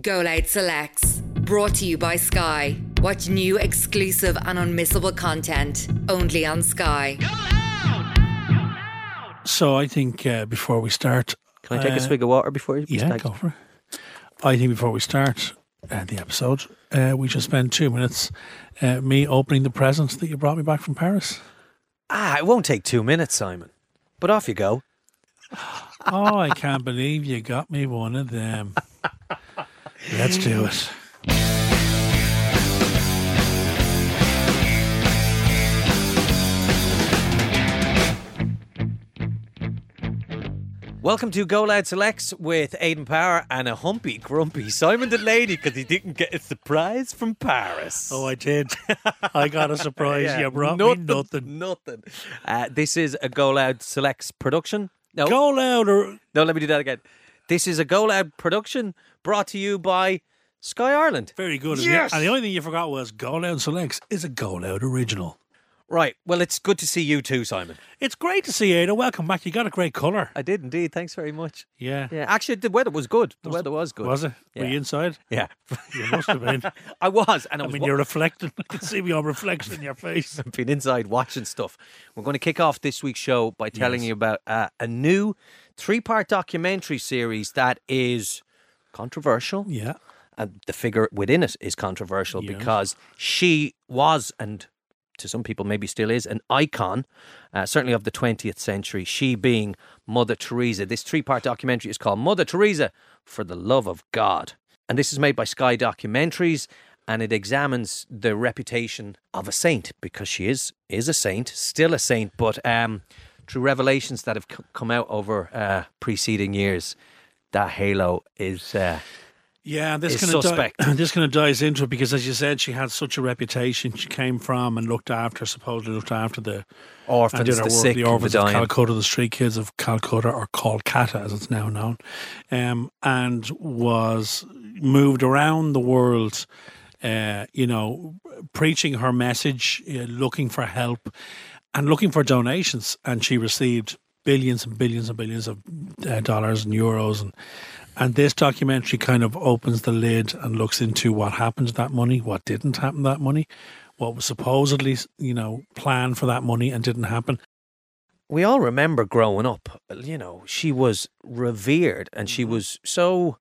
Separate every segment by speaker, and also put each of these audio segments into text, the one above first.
Speaker 1: Go Loud Selects, brought to you by Sky. Watch new, exclusive, and unmissable content only on Sky.
Speaker 2: So I think uh, before we start,
Speaker 3: Can I take
Speaker 2: uh,
Speaker 3: a swig of water before you?
Speaker 2: Yeah, go for it. I think before we start uh, the episode, uh, we should spend two minutes uh, me opening the presents that you brought me back from Paris.
Speaker 3: Ah, it won't take two minutes, Simon. But off you go.
Speaker 2: Oh, I can't believe you got me one of them. Let's do it.
Speaker 3: Welcome to Go Loud Selects with Aidan Power and a humpy, grumpy Simon Delaney because he didn't get a surprise from Paris.
Speaker 2: Oh, I did. I got a surprise.
Speaker 3: Yeah,
Speaker 2: You brought
Speaker 3: nothing,
Speaker 2: me nothing.
Speaker 3: Nothing. Uh, this is a Go Loud Selects production. No,
Speaker 2: Go louder.
Speaker 3: no, let me do that again. This is a Go Loud production brought to you by Sky Ireland.
Speaker 2: Very good.
Speaker 3: Yes!
Speaker 2: And the only thing you forgot was Go Loud Selects is a Go Loud original.
Speaker 3: Right. Well, it's good to see you too, Simon.
Speaker 2: It's great to see you, Ada. Welcome back. You got a great colour.
Speaker 3: I did indeed. Thanks very much.
Speaker 2: Yeah.
Speaker 3: Yeah, actually, the weather was good. The weather was good.
Speaker 2: Was it? Were you inside?
Speaker 3: Yeah,
Speaker 2: You must have been.
Speaker 3: I was, and I,
Speaker 2: I
Speaker 3: was
Speaker 2: mean,
Speaker 3: wa-
Speaker 2: you're reflecting. I can see your reflection in your face.
Speaker 3: I've been inside watching stuff. We're going to kick off this week's show by telling
Speaker 2: Yes.
Speaker 3: you about uh, a new three-part documentary series that is controversial,
Speaker 2: Yeah.
Speaker 3: and the figure within it is controversial
Speaker 2: Yes.
Speaker 3: because she was and to some people maybe still is an icon uh, certainly of the 20th century. She being mother teresa. This three-part documentary is called mother teresa for the love of god. And this is made by sky documentaries and it examines the reputation of a saint because she is is a saint still a saint. But um, through revelations that have c- come out over uh, preceding years that halo is uh,
Speaker 2: Yeah, this
Speaker 3: is
Speaker 2: kind of
Speaker 3: suspect.
Speaker 2: this kind of dives into it because, as you said, she had such a reputation. She came from and looked after, supposedly looked after the
Speaker 3: orphans, the
Speaker 2: work,
Speaker 3: sick,
Speaker 2: the
Speaker 3: and the
Speaker 2: orphans of. Calcutta, the street kids of Calcutta, or Kolkata as it's now known, um, and was moved around the world. Uh, you know, preaching her message, uh, looking for help, and looking for donations. And she received billions and billions and billions of uh, dollars and euros and and this documentary kind of opens the lid and looks into what happened to that money, what didn't happen to that money, what was supposedly, you know, planned for that money and didn't happen.
Speaker 3: we all remember growing up, you know, she was revered and
Speaker 2: Mm-hmm.
Speaker 3: she was so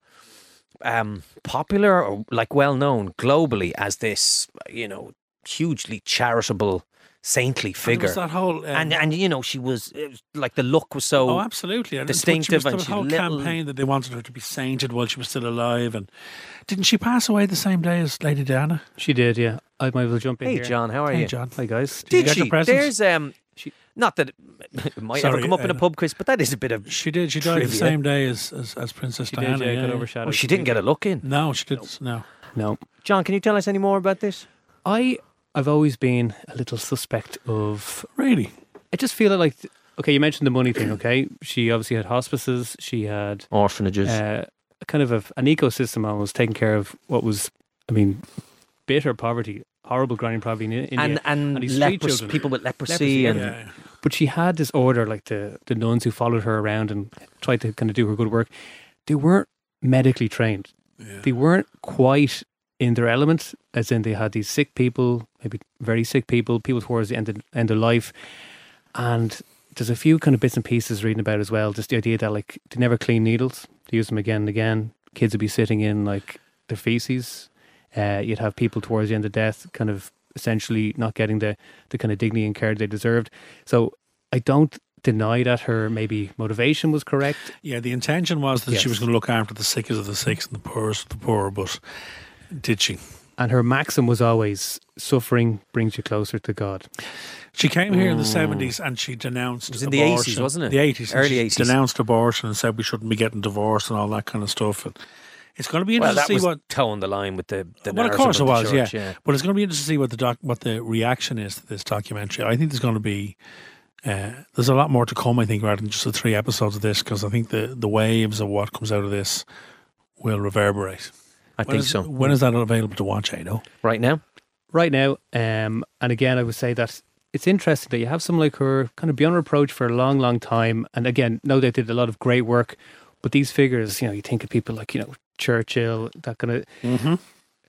Speaker 3: um, popular or like well known globally as this, you know, hugely charitable, saintly
Speaker 2: And there
Speaker 3: figure.
Speaker 2: was that whole um,
Speaker 3: and and you know, she was was like the look was so
Speaker 2: oh, absolutely, and it's what
Speaker 3: distinctive
Speaker 2: She was,
Speaker 3: and
Speaker 2: the whole
Speaker 3: little-
Speaker 2: campaign that they wanted her to be sainted while she was still alive, and didn't she pass away the same day as Lady Diana?
Speaker 4: She did, yeah. I might as well jump in
Speaker 3: Hey
Speaker 4: here.
Speaker 3: John, how are
Speaker 2: Hey,
Speaker 3: you?
Speaker 2: John.
Speaker 4: Hi guys.
Speaker 2: Did you
Speaker 3: Did
Speaker 2: get
Speaker 3: she?
Speaker 2: your?
Speaker 3: There's um she, not that it, it might ever come up in a
Speaker 2: uh,
Speaker 3: pub quiz, but that is a bit of
Speaker 2: She did. She died the same day as as, as Princess
Speaker 4: She
Speaker 2: Diana.
Speaker 4: did, yeah,
Speaker 2: yeah,
Speaker 4: got
Speaker 2: yeah.
Speaker 4: overshadowed.
Speaker 3: oh, she didn't get a look in.
Speaker 2: No, she didn't. No.
Speaker 4: No.
Speaker 3: John, can you tell us any more about this?
Speaker 4: I I've always been a little suspect of
Speaker 2: Really?
Speaker 4: I just feel like okay, you mentioned the money thing, okay? She obviously had hospices, she had
Speaker 3: Orphanages.
Speaker 4: uh, kind of a, an ecosystem almost taking care of what was I mean, bitter poverty, horrible grinding poverty in India.
Speaker 3: and and,
Speaker 4: and these street
Speaker 3: lepros-
Speaker 4: children.
Speaker 3: people with leprosy,
Speaker 4: Leprosy,
Speaker 3: and
Speaker 2: Yeah.
Speaker 4: But she had this order, like the, the nuns who followed her around and tried to kind of do her good work. They weren't medically trained.
Speaker 2: Yeah.
Speaker 4: They weren't quite in their element, as in they had these sick people, maybe very sick people, people towards the end of, end of life. And there's a few kind of bits and pieces reading about as well. Just the idea that like they never clean needles, they use them again and again. Kids would be sitting in like their feces. Uh, you'd have people towards the end of death, kind of essentially not getting the the kind of dignity and care they deserved. So I don't deny that her maybe motivation was correct.
Speaker 2: Yeah, the intention was that she was going to look after the sickest of the sick and the poorest of the poor, but did she?
Speaker 4: And her maxim was always suffering brings you closer to God.
Speaker 2: She came here in the seventies and she denounced.
Speaker 3: It was in the 80s, wasn't it?
Speaker 2: The eighties,
Speaker 3: Early
Speaker 2: She
Speaker 3: 80s.
Speaker 2: denounced abortion and said we shouldn't be getting divorced and all that kind of stuff. And it's going to be
Speaker 3: well,
Speaker 2: interesting
Speaker 3: that
Speaker 2: to
Speaker 3: was
Speaker 2: see what.
Speaker 3: towing the line with the, the
Speaker 2: Well, of
Speaker 3: narrative
Speaker 2: course it was,
Speaker 3: church,
Speaker 2: yeah. But it's going to be interesting to see what the doc, what the reaction is to this documentary. I think there's going to be. Uh, there's a lot more to come, I think, rather than just the three episodes of this, because I think the, the waves of what comes out of this will reverberate.
Speaker 3: I
Speaker 2: When
Speaker 3: think
Speaker 2: is-
Speaker 3: so.
Speaker 2: When is that available to watch, Ado?
Speaker 3: Right now,
Speaker 4: Right now, um, and again, I would say that it's interesting that you have someone like her kind of beyond reproach for a long, long time. And again, no they did a lot of great work, But these figures, you know, you think of people like you know Churchill, that kind of
Speaker 2: Mm-hmm.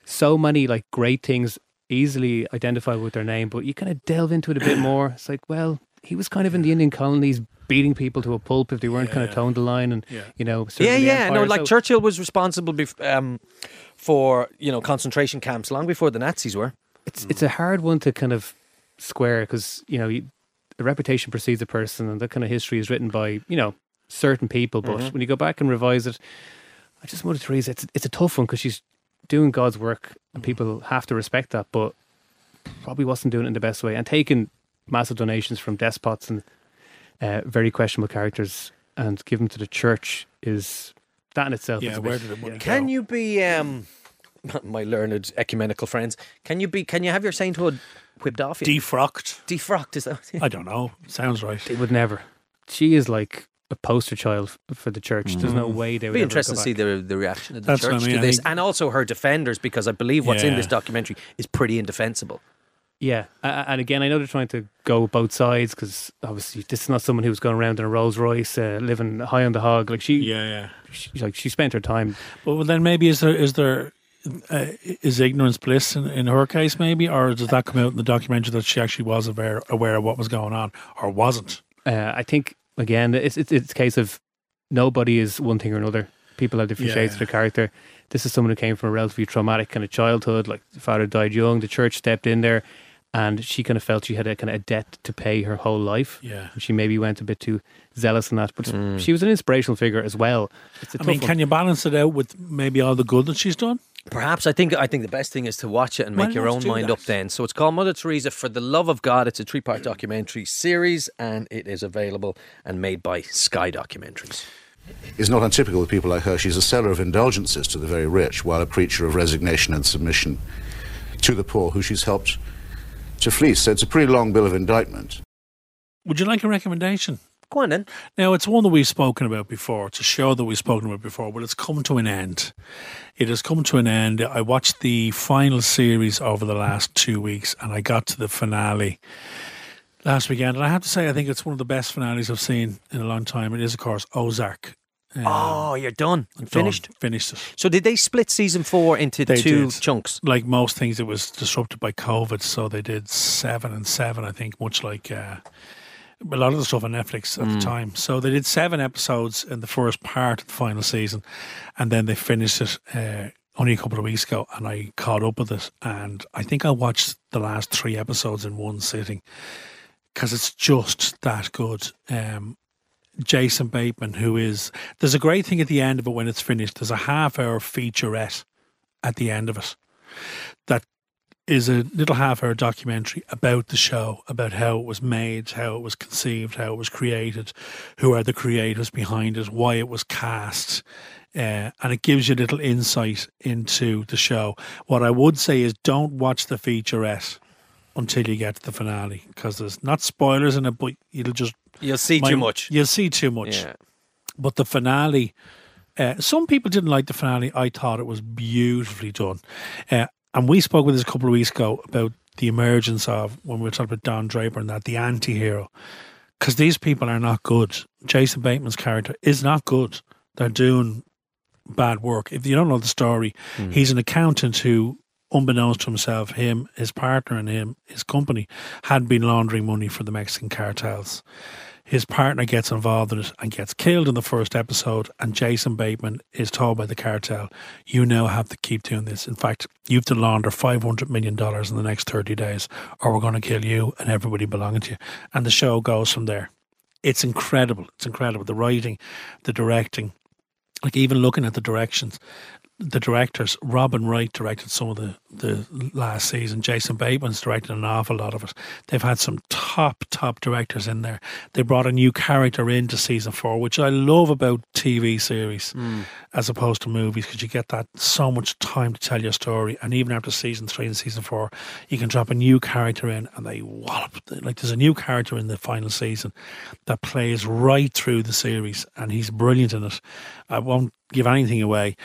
Speaker 4: so many like great things easily identified with their name, but you kind of delve into it a bit more. It's like, well, he was kind of in the Indian colonies beating people to a pulp if they weren't kind of
Speaker 2: Yeah.
Speaker 4: toned the line and
Speaker 2: Yeah.
Speaker 4: you know
Speaker 3: Yeah, yeah. No, like
Speaker 4: So-
Speaker 3: Churchill was responsible bef- um, for you know concentration camps long before the Nazis were.
Speaker 4: it's it's a hard one to kind of square because you know you, the reputation precedes a person, and that kind of history is written by you know certain people. But
Speaker 3: Mm-hmm.
Speaker 4: when you go back and revise it, I just Mother Teresa, it's it's a tough one because she's doing God's work, and people have to respect that. But probably wasn't doing it in the best way, and taking massive donations from despots and uh, very questionable characters and give them to the church is that in itself. is
Speaker 2: Yeah,
Speaker 4: a
Speaker 2: where
Speaker 4: bit,
Speaker 2: did the money
Speaker 4: yeah.
Speaker 2: go?
Speaker 3: Can you be um, my learned ecumenical friends? Can you be? Can you have your sainthood whipped off you?
Speaker 2: Defrocked?
Speaker 3: Defrocked is that?
Speaker 2: I don't know. Sounds right.
Speaker 4: They would never. She is like a poster child for the church. There's no way they
Speaker 3: It'd be
Speaker 4: ever
Speaker 3: interesting to see the the reaction of the
Speaker 2: That's what I
Speaker 3: church
Speaker 2: mean,
Speaker 3: to this, and also her defenders, because I believe what's in this documentary is pretty indefensible.
Speaker 4: Yeah, A- a- and again, I know they're trying to go both sides because obviously this is not someone who was going around in a Rolls Royce, uh, living high on the hog. Like she,
Speaker 2: Yeah, yeah.
Speaker 4: she, like she spent her time.
Speaker 2: Well, then maybe is there is there uh, is ignorance bliss in, in her case, maybe, or does that come out in the documentary that she actually was aware aware of what was going on, or wasn't?
Speaker 4: Uh, I think again, it's, it's it's a case of nobody is one thing or another. People have different
Speaker 2: Yeah.
Speaker 4: shades of their character. This is someone who came from a relatively traumatic kind of childhood. Like the father died young, the church stepped in there, and she kind of felt she had a kind of a debt to pay her whole life.
Speaker 2: Yeah.
Speaker 4: She maybe went a bit too zealous in that, but mm. she was an inspirational figure as well. It's a
Speaker 2: I mean,
Speaker 4: one.
Speaker 2: can you balance it out with maybe all the good that she's done?
Speaker 3: Perhaps I think I think the best thing is to watch it and
Speaker 2: Why
Speaker 3: make your own mind
Speaker 2: that?
Speaker 3: up. Then, so it's called Mother Teresa for the Love of God. It's a three part documentary series, and it is available and made by Sky Documentaries.
Speaker 5: is not untypical with people like her. She's a seller of indulgences to the very rich, while a preacher of resignation and submission to the poor, who she's helped to fleece. So it's a pretty long bill of indictment.
Speaker 2: Would you like a recommendation?
Speaker 3: Go on then.
Speaker 2: Now, it's one that we've spoken about before. It's a show that we've spoken about before, but it's come to an end. It has come to an end. I watched the final series over the last two weeks, and I got to the finale last weekend. And I have to say, I think it's one of the best finales I've seen in a long time. It is, of course, Ozark.
Speaker 3: Oh, you're done. Finished.
Speaker 2: Finished it.
Speaker 3: So did they split season four into
Speaker 2: They
Speaker 3: two
Speaker 2: did.
Speaker 3: chunks?
Speaker 2: Like most things, it was disrupted by COVID, so they did seven and seven. I think, much like uh, a lot of the stuff on Netflix at the time. So they did seven episodes in the first part of the final season, and then they finished it uh, only a couple of weeks ago. And I caught up with it, and I think I watched the last three episodes in one sitting because it's just that good. Um, Jason Bateman, who is there's a great thing at the end of it when it's finished. There's a half hour featurette at the end of it that is a little half hour documentary about the show, about how it was made, how it was conceived, how it was created, who are the creators behind it, why it was cast. Uh, and it gives you a little insight into the show. What I would say is don't watch the featurette until you get to the finale because there's not spoilers in it, but you'll just
Speaker 3: You'll see
Speaker 2: my-
Speaker 3: too much.
Speaker 2: You'll see too much.
Speaker 3: Yeah.
Speaker 2: But the finale, uh, some people didn't like the finale. I thought it was beautifully done. Uh, and we spoke with this a couple of weeks ago about the emergence of, when we were talking about Don Draper and that, the anti hero. Because these people are not good. Jason Bateman's character is not good. They're doing bad work. If you don't know the story, he's an accountant who, unbeknownst to himself, him, his partner, and him, his company, had been laundering money for the Mexican cartels his partner gets involved in it and gets killed in the first episode. And Jason Bateman is told by the cartel, "You now have to keep doing this. In fact, you have to launder five hundred million dollars in the next thirty days, or we're going to kill you and everybody belonging to you." And the show goes from there. It's incredible. It's incredible. The writing, the directing, like even looking at the directions, the directors, Robin Wright directed some of the, the last season. Jason Bateman's directed an awful lot of it. They've had some top, top directors in there. They brought a new character into season four, which I love about TV series mm. as opposed to movies because you get that so much time to tell your story. And even after season three and season four, you can drop a new character in and they wallop. Like there's a new character in the final season that plays right through the series and he's brilliant in it. I won't give anything away.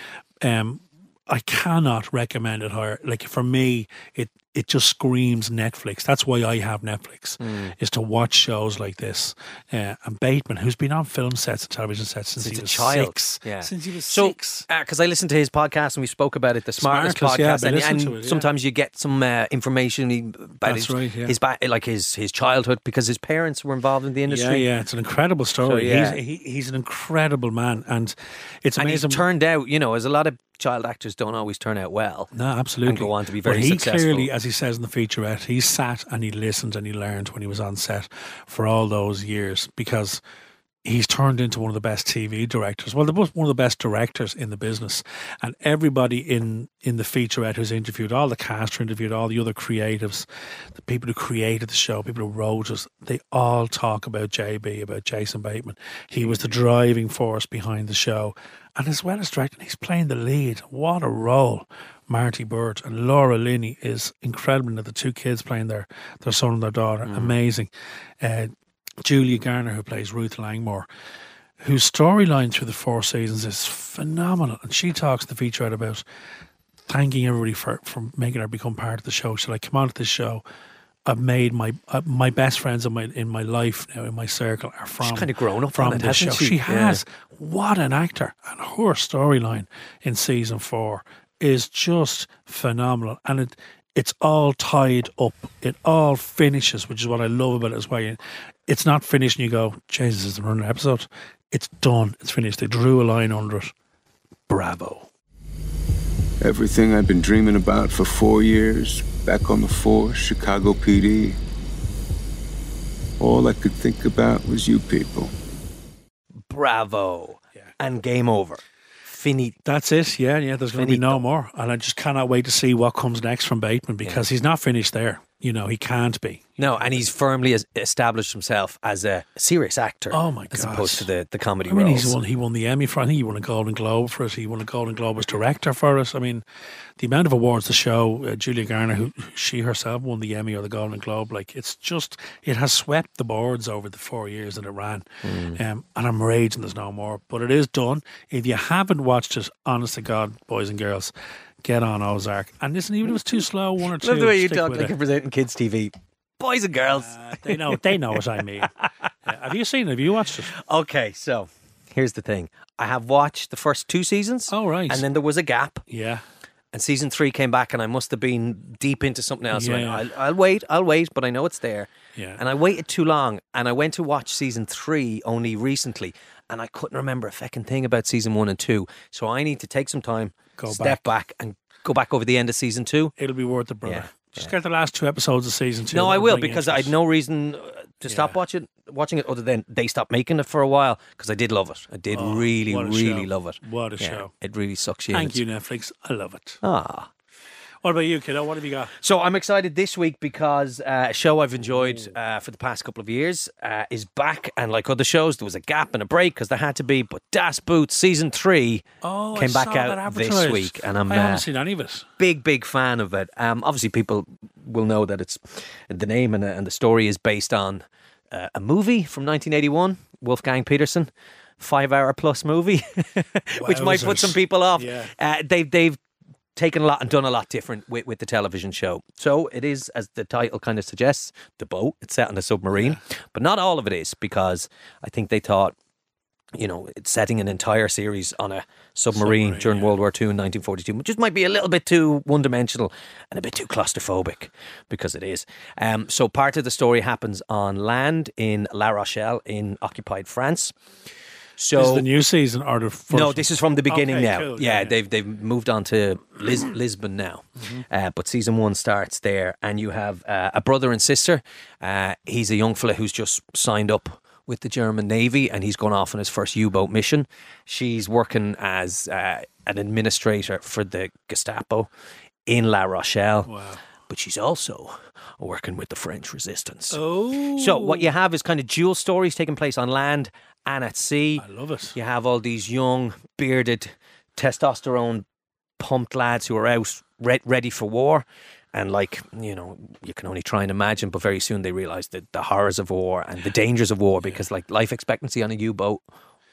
Speaker 2: Um, I cannot recommend it higher. Like for me, it it just screams Netflix. That's why I have Netflix,
Speaker 3: Hmm.
Speaker 2: is to watch shows like this. Uh, and Bateman, who's been on film sets and television sets since
Speaker 3: Since
Speaker 2: he
Speaker 3: a
Speaker 2: was
Speaker 3: child.
Speaker 2: six.
Speaker 3: Yeah.
Speaker 2: Since he was
Speaker 3: So,
Speaker 2: six.
Speaker 3: because I listened to his podcast and we spoke about it, the Smartless,
Speaker 2: Smartless,
Speaker 3: podcast,
Speaker 2: I
Speaker 3: and, and
Speaker 2: it, yeah.
Speaker 3: sometimes you get some uh, information about
Speaker 2: That's
Speaker 3: his,
Speaker 2: right, yeah.
Speaker 3: his ba- like his his childhood because his parents were involved in the industry.
Speaker 2: Yeah, yeah, it's an incredible story.
Speaker 3: So, yeah.
Speaker 2: he's, he, he's an incredible man, and it's
Speaker 3: and he's turned out, you know, as a lot of child actors don't always turn out well.
Speaker 2: No, absolutely.
Speaker 3: and go on to be very
Speaker 2: but he
Speaker 3: successful.
Speaker 2: clearly, as he says in the featurette, he sat and he listened and he learned when he was on set for all those years because he's turned into one of the best TV directors. Well, the most one of the best directors in the business, and everybody in in the featurette who's interviewed, all the cast are interviewed, all the other creatives, the people who created the show, people who wrote it, they all talk about JB, about Jason Bateman. He was the driving force behind the show, and as well as directing, he's playing the lead. What a role! Marty Byrde and Laura Linney is incredible. The two kids playing their their son and their daughter, amazing. Uh, Julia Garner, who plays Ruth Langmore, whose storyline through the four seasons is phenomenal. And she talks in the featurette about thanking everybody for, for making her become part of the show. She's like, come on to this show. I've made my uh, my best friends in my in my life now in my circle are from She's
Speaker 3: kinda grown up
Speaker 2: from
Speaker 3: on it,
Speaker 2: this show.
Speaker 3: hasn't she?
Speaker 2: She
Speaker 3: Yeah.
Speaker 2: has. What an actor! And her storyline in season four is just phenomenal, and it it's all tied up. It all finishes, which is what I love about it as well. It's not finished, and you go, Jesus, is the running episode? It's done. It's finished. They drew a line under it. Bravo.
Speaker 6: Everything I've been dreaming about for four years, back on the force, Chicago PD. All I could think about was you people.
Speaker 3: Bravo. And game over. Finite.
Speaker 2: That's it. Yeah, yeah. There's going to be no more, and I just cannot wait to see what comes next from Bateman because he's not finished there. You know, he can't be.
Speaker 3: No, and he's firmly established himself as a serious actor.
Speaker 2: Oh, my god!
Speaker 3: As opposed to the, the comedy
Speaker 2: I mean,
Speaker 3: roles.
Speaker 2: he's won. He won the Emmy for. I think he won a Golden Globe for it. He won a Golden Globe as director for it. I mean, the amount of awards the show. Uh, Julia Garner, who she herself won the Emmy or the Golden Globe. Like it's just, it has swept the boards over the four years that it ran.
Speaker 3: Mm.
Speaker 2: Um, and I'm raging there's no more, but it is done. If you haven't watched it, honest to God, boys and girls, get on Ozark. And listen, even if it's too slow, one or two.
Speaker 3: Love the way you talk like
Speaker 2: it.
Speaker 3: you're presenting kids' TV. Boys and girls.
Speaker 2: Uh, they know. They know what I mean. Yeah. Have you seen it? Have you watched it?
Speaker 3: Okay, so here's the thing. I have watched the first two seasons.
Speaker 2: Oh, right.
Speaker 3: And then there was a gap.
Speaker 2: Yeah.
Speaker 3: And season three came back, and I must have been deep into something else. So I-
Speaker 2: Yeah.
Speaker 3: I'll, I'll wait, I'll wait, but I know it's there.
Speaker 2: Yeah.
Speaker 3: And I waited too long, and I went to watch season three only recently, and I couldn't remember a fucking thing about season one and two. So I need to take some time,
Speaker 2: Go
Speaker 3: step back. and go back over the end of season two.
Speaker 2: It'll be worth it, brother.
Speaker 3: Yeah,
Speaker 2: Just get the last two episodes of season two.
Speaker 3: No, I will because I had no reason uh, to stop
Speaker 2: Yeah.
Speaker 3: watching watching it other than they stopped making it for a while because I did love it. I did
Speaker 2: Oh,
Speaker 3: really, really
Speaker 2: show.
Speaker 3: love it.
Speaker 2: What a
Speaker 3: Yeah,
Speaker 2: show.
Speaker 3: It really sucks you.
Speaker 2: Thank you, Netflix. I love it.
Speaker 3: Ah.
Speaker 2: What about you, kiddo? What have you got?
Speaker 3: So I'm excited this week because uh, a show I've enjoyed uh, for the past couple of years uh, is back, and like other shows, there was a gap and a break because there had to be. But Das Boots season three
Speaker 2: Oh,
Speaker 3: came
Speaker 2: I
Speaker 3: back out this week, and I'm
Speaker 2: I haven't
Speaker 3: uh,
Speaker 2: seen any of it.
Speaker 3: big, big fan of it. Um, obviously, people will know that it's the name and, the- and the story is based on uh, a movie from 1981, Wolfgang Petersen, five hour plus movie, which might put some people off.
Speaker 2: Yeah.
Speaker 3: Uh, they've they've taken a lot and done a lot different with, with the television show. So it is, as the title kind of suggests, the boat. It's set on a submarine, but not all of it is because I think they thought you know, it's setting an entire series on a submarine,
Speaker 2: Submarine,
Speaker 3: during
Speaker 2: yeah.
Speaker 3: World War II in 1942, which just might be a little bit too one dimensional and a bit too claustrophobic because it is. Um, so part of the story happens on land in La Rochelle in occupied France. So
Speaker 2: Is the new season or the first
Speaker 3: no, this is from the beginning
Speaker 2: Okay,
Speaker 3: now.
Speaker 2: cool,
Speaker 3: yeah,
Speaker 2: yeah,
Speaker 3: they've they've moved on to Lis- Lisbon now, uh, but season one starts there, and you have uh, a brother and sister. Uh, he's a young fella who's just signed up with the German Navy, and he's gone off on his first U-boat mission. She's working as uh, an administrator for the Gestapo in La Rochelle,
Speaker 2: Wow.
Speaker 3: but she's also working with the French resistance.
Speaker 2: Oh,
Speaker 3: So what you have is kind of dual stories taking place on land and at sea.
Speaker 2: I love it.
Speaker 3: You have all these young, bearded, testosterone pumped lads who are out re- ready for war. And like, you know, you can only try and imagine, but very soon they realize the, the horrors of war and the dangers of war because like life expectancy on a U boat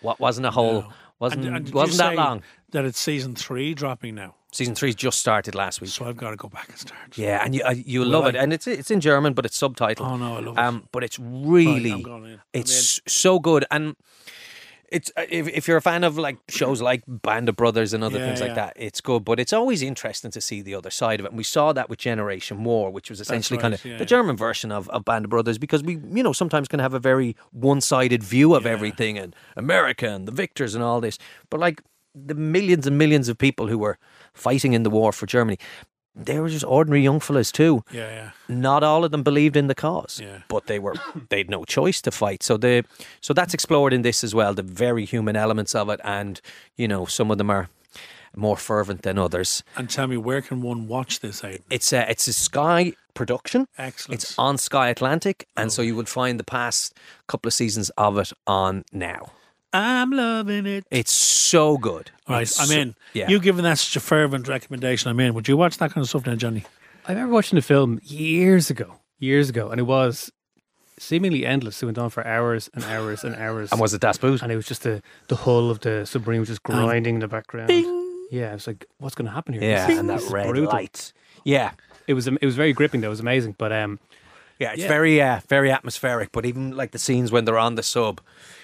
Speaker 3: what wasn't a whole wasn't
Speaker 2: And- and
Speaker 3: wasn't that long.
Speaker 2: That it's season three dropping now.
Speaker 3: Season three's just started last week.
Speaker 2: So I've got to go back and start.
Speaker 3: Yeah, and you uh, you'll love
Speaker 2: I?
Speaker 3: it, and it's it's in German, but it's subtitled.
Speaker 2: Oh no, I love it.
Speaker 3: Um, but it's really,
Speaker 2: I'm going in. I'm
Speaker 3: it's so good, and it's uh, if if you're a fan of like shows like Band of Brothers and other
Speaker 2: Yeah,
Speaker 3: things like
Speaker 2: yeah.
Speaker 3: that, it's good. But it's always interesting to see the other side of it, and we saw that with Generation War, which was essentially kind of
Speaker 2: yeah,
Speaker 3: the. German version of, of Band of Brothers, because we you know sometimes can have a very one sided view of everything and America and the victors and all this, but like the millions and millions of people who were fighting in the war for Germany. They were just ordinary young fellas too
Speaker 2: Yeah, yeah.
Speaker 3: not all of them believed in the cause,
Speaker 2: Yeah.
Speaker 3: but they were they had no choice to fight. So the so that's explored in this as well, the very human elements of it, and you know some of them are more fervent than others.
Speaker 2: And tell me, where can one watch this?
Speaker 3: It's a it's a Sky production.
Speaker 2: Excellent.
Speaker 3: It's on Sky Atlantic, and oh. so you would find the past couple of seasons of it on now.
Speaker 2: I'm loving it.
Speaker 3: It's so good.
Speaker 2: All right,
Speaker 3: It's
Speaker 2: I'm
Speaker 3: so-
Speaker 2: in.
Speaker 3: Yeah,
Speaker 2: You've given that such a fervent recommendation. I'm in. Would you watch that kind of stuff now, Johnny?
Speaker 4: I remember watching the film years ago, years ago, and it was seemingly endless. It went on for hours and hours and hours.
Speaker 3: and was it Das Boot?
Speaker 4: and it was just the, the hull of the submarine was just grinding in the background. Yeah, it's like, what's going to happen here?
Speaker 3: Yeah,
Speaker 4: This
Speaker 3: and that red
Speaker 4: brutal.
Speaker 3: light. Yeah,
Speaker 4: It was it was very gripping. though. It was amazing. But um,
Speaker 3: Yeah, it's
Speaker 4: Yeah.
Speaker 3: very uh, very atmospheric. But even like the scenes when they're on the sub,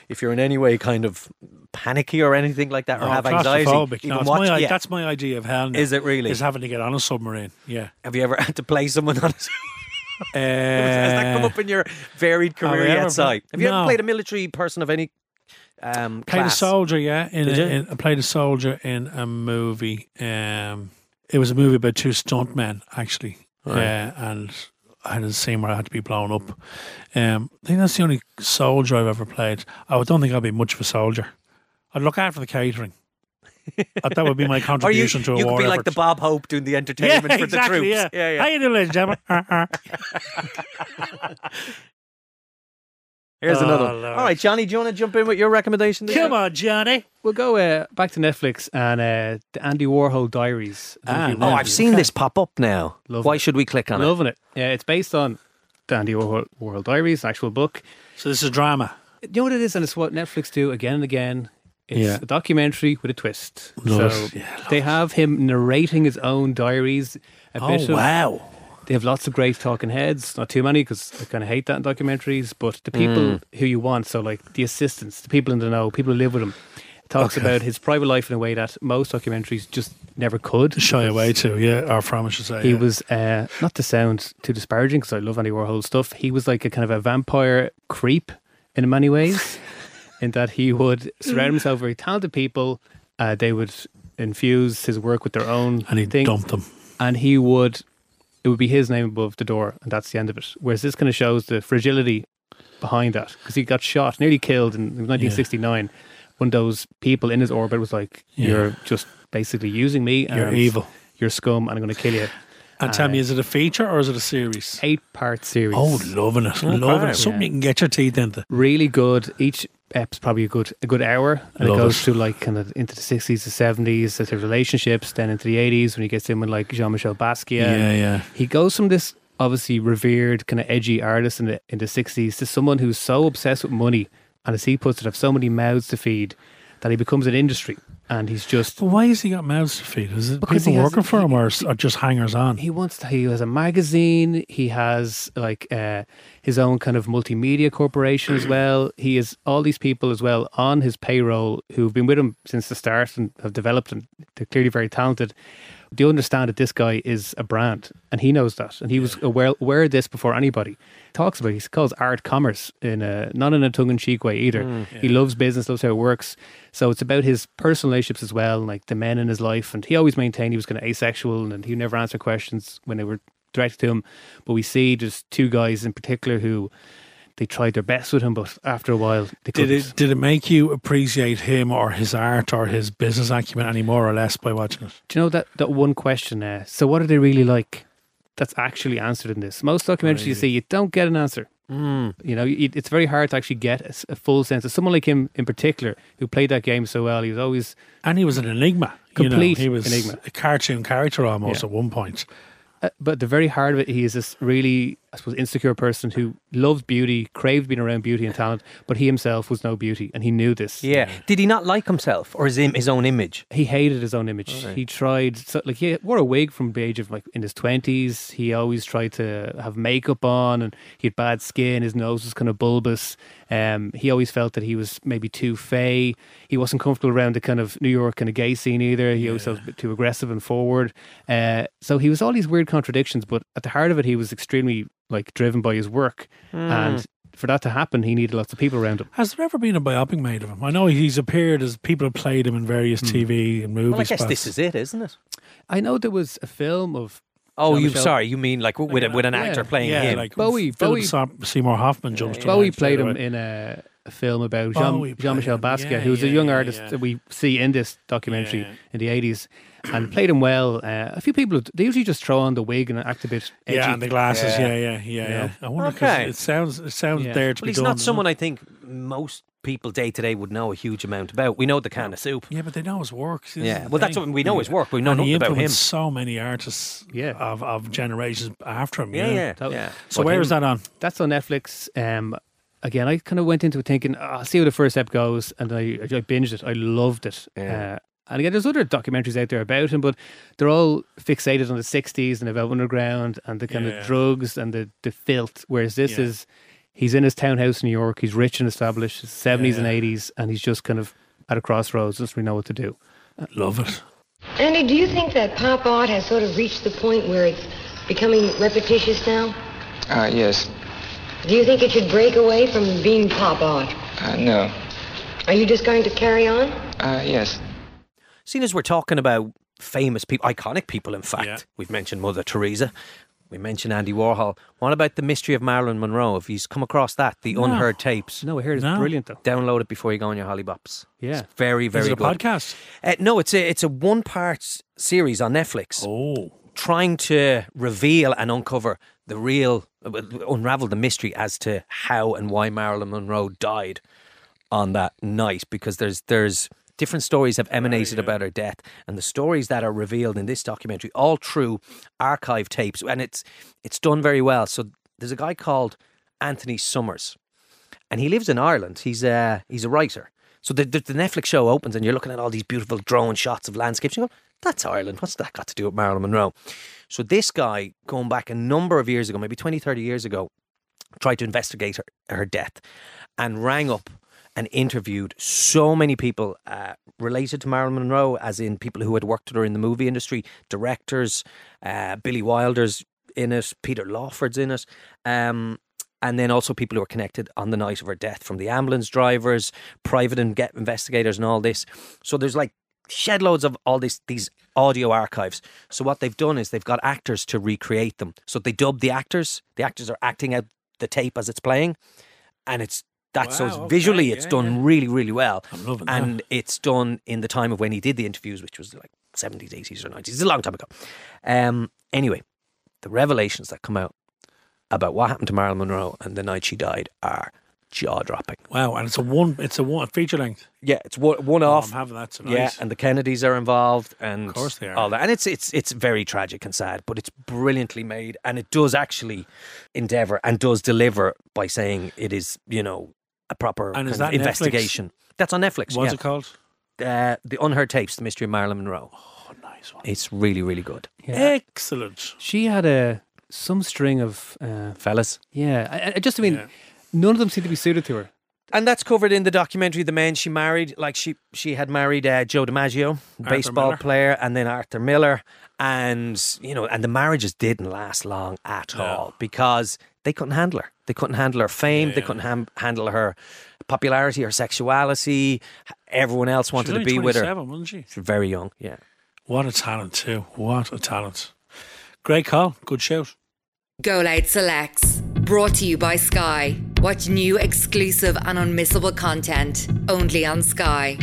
Speaker 3: if you're in any way kind of panicky or anything like that, or
Speaker 2: Oh,
Speaker 3: have anxiety,
Speaker 2: No, it's
Speaker 3: watch,
Speaker 2: my,
Speaker 3: yeah.
Speaker 2: That's my idea of hell. Now,
Speaker 3: Is it really?
Speaker 2: Is having to get on a submarine. Yeah.
Speaker 3: Have you ever had to play someone on? A,
Speaker 2: Uh,
Speaker 3: has that come up in your varied
Speaker 2: have
Speaker 3: career yet, Si? Have you ever played a military person of any um,
Speaker 2: played a soldier, yeah. In,
Speaker 3: Did
Speaker 2: a,
Speaker 3: you?
Speaker 2: in I played a soldier in a movie. Um, it was a movie about two stuntmen, actually,
Speaker 3: Right.
Speaker 2: uh, and I had a scene where I had to be blown up. Um, I think that's the only soldier I've ever played. I don't think I'd be much of a soldier. I'd look for the catering. That would be my
Speaker 3: Or you,
Speaker 2: contribution to a
Speaker 3: you
Speaker 2: war
Speaker 3: could be like the Bob Hope doing the
Speaker 2: yeah,
Speaker 3: entertainment for
Speaker 2: exactly,
Speaker 3: the troops.
Speaker 2: Yeah.
Speaker 3: yeah,
Speaker 2: How you doing, ladies and gentlemen?
Speaker 3: Here's
Speaker 2: Oh,
Speaker 3: another one.
Speaker 2: Lord.
Speaker 3: All right, Johnny, do you want to jump in with your recommendation? this
Speaker 2: Come
Speaker 3: week?
Speaker 2: on, Johnny.
Speaker 4: we'll go uh, back to Netflix and uh, the Andy Warhol Diaries. I don't know if
Speaker 2: Ah,
Speaker 4: you
Speaker 3: Oh,
Speaker 2: no.
Speaker 4: remember
Speaker 3: I've
Speaker 4: it.
Speaker 3: seen this pop up now.
Speaker 4: Love
Speaker 3: Why
Speaker 4: it.
Speaker 3: should we click on it?
Speaker 4: Loving it. Yeah, it's based on the Andy Warhol, Warhol Diaries, actual book.
Speaker 2: So this is drama.
Speaker 4: You know what it is, and it's what Netflix do again and again. It's
Speaker 2: Yeah.
Speaker 4: a documentary with a twist.
Speaker 2: Love
Speaker 4: so
Speaker 2: it. Yeah, love
Speaker 4: they have him narrating his own diaries. A
Speaker 2: Oh,
Speaker 4: bit of,
Speaker 2: wow.
Speaker 4: They have lots of great talking heads, not too many because I kind of hate that in documentaries. But the people
Speaker 2: Mm.
Speaker 4: who you want, so like the assistants, the people in the know, people who live with him, talks
Speaker 2: Okay.
Speaker 4: about his private life in a way that most documentaries just never could.
Speaker 2: Shy away to, yeah, or from, I should say.
Speaker 4: He
Speaker 2: yeah.
Speaker 4: was uh, not to sound too disparaging because I love Andy Warhol stuff. He was like a kind of a vampire creep in many ways, in that he would surround himself with very talented people. Uh, they would infuse his work with their own
Speaker 2: and he dumped them.
Speaker 4: and he would. It would be his name above the door, and that's the end of it. Whereas this kind of shows the fragility behind that because he got shot, nearly killed in 1969. One of those people in his orbit was like,
Speaker 2: Yeah.
Speaker 4: "You're just basically using me.
Speaker 2: You're evil.
Speaker 4: You're scum, and I'm going to kill you."
Speaker 2: And tell me,
Speaker 4: Uh,
Speaker 2: is it a feature or is it a series?
Speaker 4: eight part series.
Speaker 2: Oh, loving it, loving it. Something
Speaker 4: Yeah.
Speaker 2: you can get your teeth into.
Speaker 4: really good. Each ep's probably a good a good hour, and
Speaker 2: Love
Speaker 4: it goes
Speaker 2: it.
Speaker 4: through like kind of into the sixties, the seventies, the relationships, then into the eighties when he gets in with like Jean Michel Basquiat.
Speaker 2: Yeah, yeah.
Speaker 4: He goes from this obviously revered kind of edgy artist in the in the sixties to someone who's so obsessed with money, and as he puts it, have so many mouths to feed that he becomes an industry, and he's just
Speaker 2: But why has he got mouths to feed? Is it
Speaker 4: Because
Speaker 2: people working for him or, s- or just hangers on?
Speaker 4: he wants to, he has a magazine he has like uh, his own kind of multimedia corporation as well. He has all these people as well on his payroll who've been with him since the start and have developed and they're clearly very talented. Do you understand that this guy is a brand? And he knows that. And he was aware, aware of this before anybody talks about it. he calls art commerce in a not in a tongue-in-cheek way either. Mm, he loves business loves how it works. So it's about his personal relationships as well like the men in his life. And he always maintained he was kind of asexual and he never answered questions when they were directed to him but we see just two guys in particular who they tried their best with him but after a while they
Speaker 2: Did
Speaker 4: couldn't.
Speaker 2: it did it make you appreciate him or his art or his business acumen any more or less by watching it?
Speaker 4: Do you know that, that one question? Uh, so, what are they really like? That's actually answered in this. Most documentaries you see, you don't get an answer.
Speaker 3: Mm.
Speaker 4: You know, it's very hard to actually get a full sense of someone like him in particular who played that game so well. He was always,
Speaker 2: And he was an enigma. you know. He was
Speaker 4: enigma.
Speaker 2: a cartoon character almost
Speaker 4: Yeah.
Speaker 2: at one point.
Speaker 4: Uh, but at the very heart of it, he is this really I suppose, insecure person who loved beauty, craved being around beauty and talent, but he himself was no beauty, and he knew this.
Speaker 3: Yeah. Did he not like himself or his, im- his own image?
Speaker 4: He hated his own image. He tried, so, like, he wore a wig from the age of like in his twenties. He always tried to have makeup on, and he had bad skin. His nose was kind of bulbous. Um, he always felt that he was maybe too fey. He wasn't comfortable around the kind of New York kind of gay scene either. He always felt a bit too aggressive and forward. Uh, so he was all these weird contradictions, but at the heart of it, he was extremely like driven by his work,
Speaker 3: Hmm.
Speaker 4: and for that to happen, he needed lots of people around him.
Speaker 2: Has there ever been a biopic made of him? I know he's appeared as people have played him in various TV and movies.
Speaker 3: Well, I guess
Speaker 2: spots.
Speaker 3: this is it, isn't it?
Speaker 4: I know there was a film of
Speaker 3: Oh, you
Speaker 4: Jean-Michel-
Speaker 3: sorry, you mean like with a, with an
Speaker 4: Yeah.
Speaker 3: actor playing
Speaker 2: yeah,
Speaker 3: him?
Speaker 2: like
Speaker 4: Bowie-
Speaker 2: Philip
Speaker 4: Bowie-
Speaker 2: Sa- Seymour Hoffman jumps to
Speaker 4: Bowie
Speaker 2: mind
Speaker 4: played him
Speaker 2: away.
Speaker 4: in a, a film about
Speaker 2: Bowie
Speaker 4: Jean, Jean Michel Basquiat,
Speaker 2: yeah,
Speaker 4: who was a young
Speaker 2: yeah,
Speaker 4: artist
Speaker 2: yeah.
Speaker 4: that we see in this documentary
Speaker 2: Yeah.
Speaker 4: in the 80s and played him well. Uh, a few people, they usually just throw on the wig and act a bit edgy.
Speaker 2: Yeah, and the glasses.
Speaker 3: Yeah.
Speaker 2: Yeah, yeah, yeah. yeah. I wonder 'cause
Speaker 3: Okay.
Speaker 2: it sounds it sounds
Speaker 4: Yeah.
Speaker 2: there to
Speaker 3: Well,
Speaker 2: be
Speaker 3: he's
Speaker 2: done.
Speaker 3: not
Speaker 2: doesn't
Speaker 3: someone? I think most people day to day would know a huge amount about. We know the can of soup.
Speaker 2: Yeah, but they know his work.
Speaker 3: Yeah,
Speaker 2: the
Speaker 3: well, that's what we know his work. We know
Speaker 2: and he
Speaker 3: nothing about him.
Speaker 2: so many artists.
Speaker 4: Yeah.
Speaker 2: of of generations after him.
Speaker 3: Yeah,
Speaker 2: you
Speaker 3: yeah, yeah.
Speaker 2: So
Speaker 3: But
Speaker 2: where
Speaker 3: him-
Speaker 2: is that on?
Speaker 4: That's on Netflix. Um, again, I kind of went into it thinking, "Oh, I'll see how the first step goes, and I, I binged it. I loved it.
Speaker 3: Yeah.
Speaker 4: Uh, and again, there's other documentaries out there about him, but they're all fixated on the 60s and about underground and the kind
Speaker 2: Yeah.
Speaker 4: of drugs and the, the filth. Whereas this
Speaker 2: Yeah.
Speaker 4: is, he's in his townhouse in New York, he's rich and established, his 70s and 80s, and he's just kind of at a crossroads, doesn't really know what to do.
Speaker 2: Love it.
Speaker 7: Andy, do you think that pop art has sort of reached the point where it's becoming repetitious now?
Speaker 8: Uh, yes.
Speaker 7: Do you think it should break away from being pop art?
Speaker 8: Uh, no.
Speaker 7: Are you just going to carry on?
Speaker 8: Uh, yes.
Speaker 3: Seeing as we're talking about famous people, iconic people, in fact,
Speaker 2: Yeah.
Speaker 3: we've mentioned Mother Teresa, we mentioned Andy Warhol. What about the mystery of Marilyn Monroe? If you've come across that, the
Speaker 2: No.
Speaker 3: unheard tapes,
Speaker 4: No, I heard it's
Speaker 2: No.
Speaker 4: brilliant though.
Speaker 3: download it before you go on your hollybops.
Speaker 4: Yeah.
Speaker 3: It's very, very
Speaker 2: is it a
Speaker 3: good.
Speaker 2: podcast?
Speaker 3: Uh, no, it's a it's a one part series on Netflix.
Speaker 2: Oh,
Speaker 3: trying to reveal and uncover the real, unravel the mystery as to how and why Marilyn Monroe died on that night. Because there's there's different stories have emanated about her death, and the stories that are revealed in this documentary, all true archive tapes, and it's it's done very well. So there's a guy called Anthony Summers, and he lives in Ireland. He's a he's a writer. So the, the the Netflix show opens, and you're looking at all these beautiful drone shots of landscapes. You go, that's Ireland. What's that got to do with Marilyn Monroe? So this guy, going back a number of years ago, maybe 20, 30 years ago, tried to investigate her, her death and rang up and interviewed so many people uh, related to Marilyn Monroe, as in people who had worked with her in the movie industry, directors, uh, Billy Wilder's in it, Peter Lawford's in it. Um, and then also people who were connected on the night of her death, from the ambulance drivers, private and get investigators, and all this. So there's like shed loads of all this these audio archives. So what they've done is they've got actors to recreate them. So they dub the actors. The actors are acting out the tape as it's playing, and it's that's so
Speaker 2: Wow,
Speaker 3: it's
Speaker 2: okay,
Speaker 3: visually it's
Speaker 2: yeah,
Speaker 3: done
Speaker 2: yeah.
Speaker 3: really really well.
Speaker 2: I'm loving
Speaker 3: and
Speaker 2: that.
Speaker 3: it's done in the time of when he did the interviews, which was like seventies, eighties, or nineties. It's a long time ago. Um, anyway, the revelations that come out about what happened to Marilyn Monroe and the night she died are jaw dropping.
Speaker 2: wow! And it's a one. It's a one feature length.
Speaker 3: Yeah, it's one, one
Speaker 2: Oh,
Speaker 3: off.
Speaker 2: I'm having that tonight.
Speaker 3: Yeah, and the Kennedys are involved, and
Speaker 2: Of course they are.
Speaker 3: all that, and it's it's it's very tragic and sad, but it's brilliantly made, and it does actually endeavor and does deliver by saying it is, you know, a proper
Speaker 2: And is
Speaker 3: kind of
Speaker 2: that Netflix?
Speaker 3: investigation. That's on Netflix.
Speaker 2: What's
Speaker 3: yeah.
Speaker 2: it called?
Speaker 3: Uh, the Unheard Tapes: The Mystery of Marilyn Monroe.
Speaker 2: Oh, nice one.
Speaker 3: It's really, really good,
Speaker 2: Excellent.
Speaker 4: She had a some string of uh,
Speaker 3: fellas.
Speaker 4: yeah. I, I just I mean,
Speaker 2: Yeah.
Speaker 4: None of them seem to be suited to her.
Speaker 3: And that's covered in the documentary. The men she married, like she she had married uh, Joe DiMaggio, baseball
Speaker 2: Miller.
Speaker 3: player, and then Arthur Miller, and you know, and the marriages didn't last long at
Speaker 2: No.
Speaker 3: all because they couldn't handle her. They couldn't handle her fame. They
Speaker 2: Yeah.
Speaker 3: couldn't ham- handle her popularity, her sexuality. Everyone else wanted to be with her.
Speaker 2: 27, wasn't she?
Speaker 3: She's very young. Yeah.
Speaker 2: What a talent too. What a talent. Great call. Good shout.
Speaker 1: Go Loud Selects. Brought to you by Sky. Watch new exclusive and unmissable content only on Sky.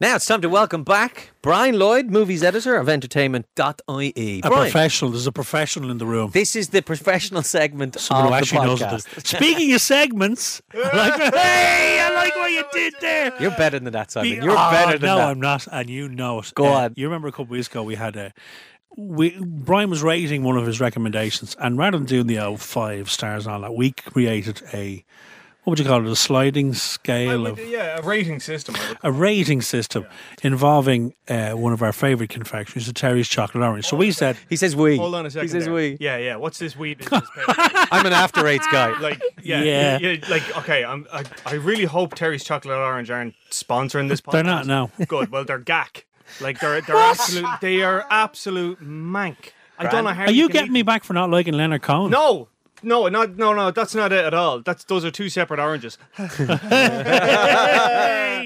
Speaker 3: Now it's time to welcome back Brian Lloyd, movies editor of entertainment.ie.
Speaker 2: A
Speaker 3: Brian,
Speaker 2: professional. There's a professional in the room.
Speaker 3: this is the professional segment
Speaker 2: Someone
Speaker 3: of
Speaker 2: who
Speaker 3: the
Speaker 2: actually knows
Speaker 3: podcast.
Speaker 2: it. Speaking of segments, I like, hey, I like what you did there.
Speaker 3: You're better than that, Simon.
Speaker 2: Be-
Speaker 3: You're
Speaker 2: Oh,
Speaker 3: better than
Speaker 2: no,
Speaker 3: that.
Speaker 2: I'm not, and you know it.
Speaker 3: Go
Speaker 2: Uh,
Speaker 3: on.
Speaker 2: You remember a couple of weeks ago we had a we Brian was rating one of his recommendations, and rather than doing the five stars and all that, we created a what would you call it? A sliding scale of
Speaker 9: yeah, a rating system.
Speaker 2: A rating system involving uh, one of our favourite confectioneries, the Terry's chocolate orange. So we said,
Speaker 3: He says we.
Speaker 9: Hold on a second.
Speaker 3: He says
Speaker 9: there.
Speaker 3: we.
Speaker 9: Yeah, yeah. What's this weed business?
Speaker 3: I'm an after eights guy.
Speaker 9: like, yeah,
Speaker 2: Yeah.
Speaker 9: yeah, like, okay. I'm, I, I really hope Terry's Chocolate Orange aren't sponsoring this. podcast.
Speaker 2: They're not, no.
Speaker 9: Good. Well, they're gack. Like they're they're absolute. They are absolute mank. I don't know how.
Speaker 2: "Are you
Speaker 9: can
Speaker 2: getting
Speaker 9: eat
Speaker 2: me back for not liking Leonard Cohen?"
Speaker 9: No, no, not no, no. That's not it at all. That's those are two separate oranges.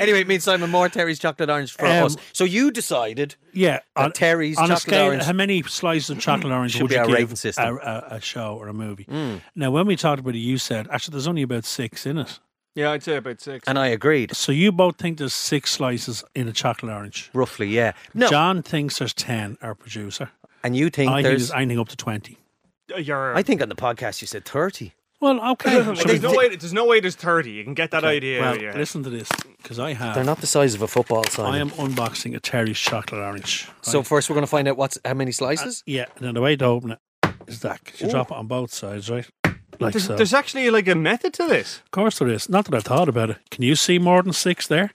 Speaker 3: Anyway, it means Simon Moore, Terry's chocolate orange for
Speaker 2: Um,
Speaker 3: us. So you decided
Speaker 2: Yeah,
Speaker 3: That Terry's
Speaker 2: on a
Speaker 3: chocolate
Speaker 2: scale,
Speaker 3: orange
Speaker 2: how many slices of chocolate orange
Speaker 3: should
Speaker 2: would
Speaker 3: be
Speaker 2: you
Speaker 3: our
Speaker 2: give
Speaker 3: rating system.
Speaker 2: A, a, a show or a movie? Now, when we talked about it, you said actually there's only about six in it.
Speaker 9: Yeah, I'd say about six.
Speaker 3: and I agreed.
Speaker 2: So you both think there's six slices in a chocolate orange.
Speaker 3: Roughly, yeah. No,
Speaker 2: John thinks there's ten. Our producer.
Speaker 3: and you think
Speaker 2: I
Speaker 3: there's.
Speaker 2: there's I think up to twenty.
Speaker 9: Uh, you're.
Speaker 3: I think on the podcast you said 30.
Speaker 2: Well, okay. so
Speaker 9: there's
Speaker 2: we-
Speaker 9: no way. There's no way. There's thirty. You can get that idea.
Speaker 2: well,
Speaker 9: out of your head.
Speaker 2: listen to this because I have.
Speaker 3: They're not the size of a football sign.
Speaker 2: I am unboxing a Terry's chocolate orange.
Speaker 3: So first we're going to find out what's how many slices.
Speaker 2: Uh, yeah, and then the way to open it is that. you drop it on both sides, right? Like
Speaker 9: There's,
Speaker 2: so.
Speaker 9: there's actually like a method to this.
Speaker 2: Of course there is. Not that I've thought about it. Can you see more than six there?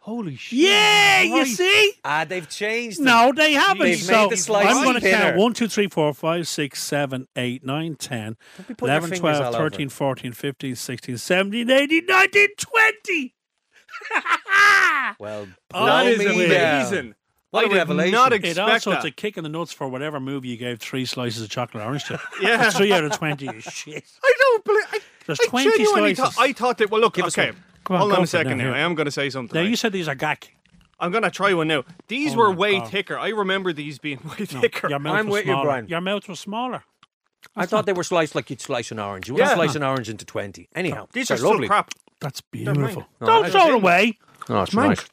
Speaker 9: Holy shit!
Speaker 2: Yeah, you see?
Speaker 3: Ah, they've changed. them.
Speaker 2: No, they haven't.
Speaker 3: They've
Speaker 2: so
Speaker 3: made the slice
Speaker 2: I'm going to count 1, 2, 3, 4, 5, 6, 7, 8, 9, 10,
Speaker 3: be putting your
Speaker 2: 11, 12, 13, 14, 15, 16, 17, 18, 19, 20.
Speaker 3: Well,
Speaker 2: Oh,
Speaker 9: That is
Speaker 3: blow me down.
Speaker 9: amazing.
Speaker 3: What
Speaker 9: I
Speaker 3: a
Speaker 9: did
Speaker 3: revelation.
Speaker 9: not
Speaker 2: It
Speaker 9: expect
Speaker 2: also,
Speaker 9: that.
Speaker 2: it's a kick in the nuts for whatever movie you gave three slices of chocolate orange to.
Speaker 9: Yeah.
Speaker 2: Three out of 20 is shit.
Speaker 9: I don't believe. I,
Speaker 2: There's
Speaker 9: I
Speaker 2: 20
Speaker 9: genuinely
Speaker 2: slices.
Speaker 9: thought. I thought that. Well, look.
Speaker 3: Give
Speaker 9: okay.
Speaker 3: one.
Speaker 2: On,
Speaker 9: Hold on a second
Speaker 2: now,
Speaker 9: now.
Speaker 2: here.
Speaker 9: I am going to say something.
Speaker 2: Now,
Speaker 9: right?
Speaker 2: you said these are gack.
Speaker 9: I'm going to try one now. These
Speaker 2: Oh
Speaker 9: were way
Speaker 2: God.
Speaker 9: thicker. I remember these being way thicker.
Speaker 2: Your mouth
Speaker 3: I'm
Speaker 2: was
Speaker 3: with you,
Speaker 2: smaller.
Speaker 3: Brian.
Speaker 2: Your mouth was smaller.
Speaker 3: I thought they were sliced like you'd slice an orange. You wouldn't
Speaker 9: Yeah.
Speaker 3: slice an orange into 20. Anyhow,
Speaker 9: These
Speaker 3: they're
Speaker 9: are
Speaker 3: lovely.
Speaker 9: crap.
Speaker 2: That's
Speaker 9: mine.
Speaker 2: beautiful.
Speaker 3: No,
Speaker 2: Don't throw it away.
Speaker 3: Oh, it's
Speaker 9: Mank.
Speaker 3: nice.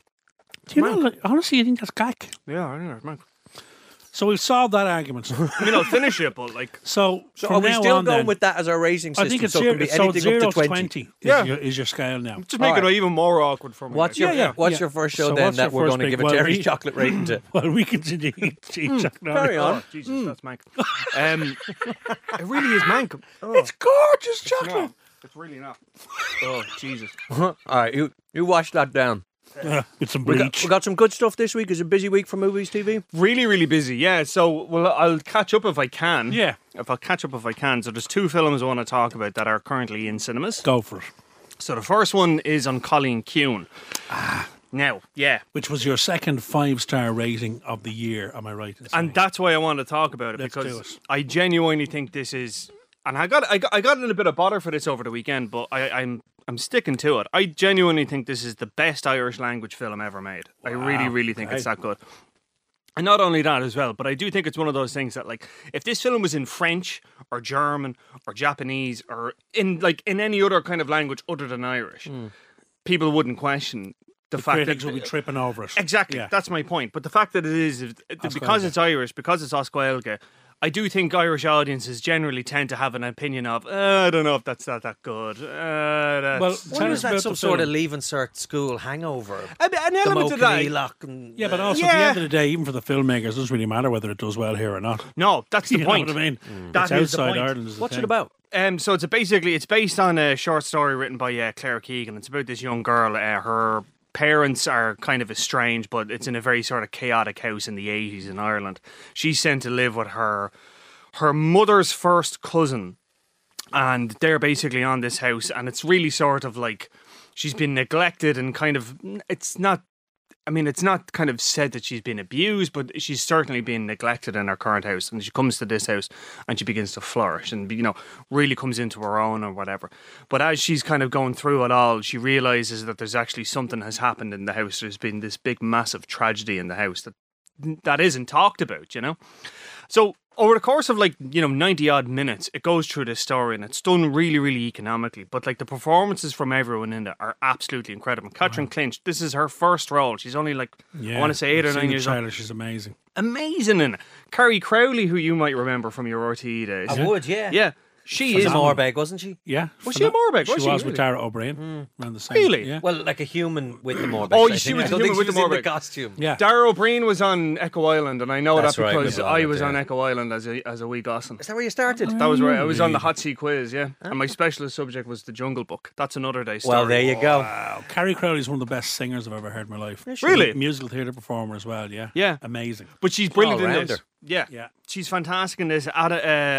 Speaker 2: Do you know, like, honestly, I think that's gack.
Speaker 9: Yeah, I know. man.
Speaker 2: So we've solved that argument.
Speaker 9: I mean, I'll finish it, but like,
Speaker 2: So,
Speaker 3: So
Speaker 2: from
Speaker 3: are we
Speaker 2: now
Speaker 3: still
Speaker 2: on
Speaker 3: going
Speaker 2: then,
Speaker 3: with that as our rating system?
Speaker 2: I think it's
Speaker 3: so
Speaker 2: zero,
Speaker 3: it can be
Speaker 2: so
Speaker 3: anything
Speaker 2: zero
Speaker 3: up to 20.
Speaker 2: is,
Speaker 9: Yeah.
Speaker 2: your, is your scale now.
Speaker 9: just make
Speaker 3: All
Speaker 9: it even more awkward for me.
Speaker 3: What's
Speaker 9: like,
Speaker 3: your
Speaker 2: Yeah, yeah,
Speaker 3: What's
Speaker 2: yeah.
Speaker 3: your first show
Speaker 2: So
Speaker 3: then that we're going to give a
Speaker 2: well,
Speaker 3: Terry's
Speaker 2: we-
Speaker 3: chocolate rating to?
Speaker 2: Well, we continue to eat chocolate
Speaker 3: Carry on.
Speaker 9: Oh, Jesus, that's mank. Um, it really is mank. Oh,
Speaker 2: It's gorgeous chocolate.
Speaker 9: no, it's really not. Oh, Jesus.
Speaker 3: All right, you you wash that down.
Speaker 2: Yeah, with some
Speaker 3: We got, we got some good stuff this week. Is a busy week for movies, TV.
Speaker 9: Really, really busy. Yeah. So, well, I'll catch up if I can.
Speaker 2: Yeah.
Speaker 9: If I'll catch up if I can. So, there's two films I want to talk about that are currently in cinemas.
Speaker 2: Go for it.
Speaker 9: So, the first one is An Cailín Ciúin. Ah. Now, yeah.
Speaker 2: Which was your second five star rating of the year, am I right?
Speaker 9: And that's why I want to talk about it
Speaker 2: Let's
Speaker 9: because. I genuinely think this is, and I got I got, I got in a bit of bother for this over the weekend, but I, I'm I'm sticking to it. I genuinely think this is the best Irish language film ever made. I really really think it's that good. And not only that as well, but I do think it's one of those things that like if this film was in French or German or Japanese or in like in any other kind of language other than Irish, hmm. people wouldn't question the, fact
Speaker 2: critics
Speaker 9: that
Speaker 2: will be tripping over it.
Speaker 9: Exactly.
Speaker 2: Yeah.
Speaker 9: That's my point. But the fact that it is, it- because it's Irish, because it's as Gaeilge, I do think Irish audiences generally tend to have an opinion of, uh, I don't know if that's not that good. Uh, that's...
Speaker 2: Well,
Speaker 3: Well,
Speaker 2: tell
Speaker 3: is
Speaker 2: us
Speaker 3: that some
Speaker 2: the
Speaker 3: sort of
Speaker 2: film.
Speaker 3: leaving cert school hangover?
Speaker 9: A bit- an
Speaker 3: The
Speaker 9: element of that.
Speaker 3: Mocanelock and
Speaker 2: Yeah, but also at the end of the day, even for the filmmakers, it doesn't really matter whether it does well here or not.
Speaker 9: No, that's the
Speaker 2: you
Speaker 9: point.
Speaker 2: know what I mean?
Speaker 9: That
Speaker 2: it's
Speaker 9: is the
Speaker 2: outside
Speaker 9: point.
Speaker 2: Ireland. Is the
Speaker 3: what's
Speaker 2: thing.
Speaker 3: it about?
Speaker 9: Um, so it's a basically it's based on a short story written by uh, Claire Keegan. It's about this young girl. Uh, her parents are kind of estranged, but it's in a very sort of chaotic house in the eighties in Ireland. She's sent to live with her her mother's first cousin, and they're basically on this house, and it's really sort of like she's been neglected and kind of it's not. I mean, it's not kind of said that she's been abused, but she's certainly been neglected in her current house. And she comes to this house and she begins to flourish and, you know, really comes into her own or whatever. But as she's kind of going through it all, she realizes that there's actually something has happened in the house. There's been this big, massive tragedy in the house that that isn't talked about, you know? So over the course of like, you know, 90 odd minutes, it goes through this story and it's done really, really economically. But like the performances from everyone in it are absolutely incredible. Catherine Clinch, this is her first role. She's only like,
Speaker 2: Yeah,
Speaker 9: I want to say eight
Speaker 2: I've
Speaker 9: or nine
Speaker 2: the
Speaker 9: years old.
Speaker 2: She's amazing.
Speaker 9: Amazing in it. Carrie Crowley, who you might remember from your RTE days.
Speaker 3: I would, yeah.
Speaker 9: Yeah. She is
Speaker 3: a Morbeg, wasn't she?
Speaker 2: Yeah.
Speaker 9: Was she a
Speaker 2: that-
Speaker 9: Morbeg?
Speaker 2: She
Speaker 9: Was
Speaker 2: was,
Speaker 9: she
Speaker 2: with
Speaker 9: really?
Speaker 2: Tara O'Brien. Hmm. Around the same.
Speaker 9: Really?
Speaker 2: Yeah.
Speaker 3: Well, like a human with the Morbeg.
Speaker 9: Oh,
Speaker 3: I
Speaker 9: she
Speaker 3: think.
Speaker 9: was
Speaker 3: I
Speaker 9: a
Speaker 3: don't
Speaker 9: human with the
Speaker 3: was
Speaker 9: Morbeg.
Speaker 3: costume.
Speaker 2: yeah.
Speaker 9: Dara Ó Briain was on Echo Island, and I know
Speaker 3: That's
Speaker 9: that
Speaker 3: right,
Speaker 9: because
Speaker 3: with
Speaker 9: I
Speaker 3: Robert,
Speaker 9: was on
Speaker 3: yeah.
Speaker 9: Echo Island as a as a wee gossin.
Speaker 3: Is that where you started?
Speaker 9: That was right. I was on the hot seat quiz, yeah, and my oh. specialist subject was the Jungle Book. That's another day story.
Speaker 3: Well, there you go.
Speaker 2: Wow. Carrie Crowley is one of the best singers I've ever heard in my life.
Speaker 9: Really?
Speaker 2: Musical theatre performer as well, yeah.
Speaker 9: Yeah.
Speaker 2: Amazing.
Speaker 9: But she's brilliant in this. Yeah,
Speaker 2: Yeah.
Speaker 9: she's fantastic in this. Ada,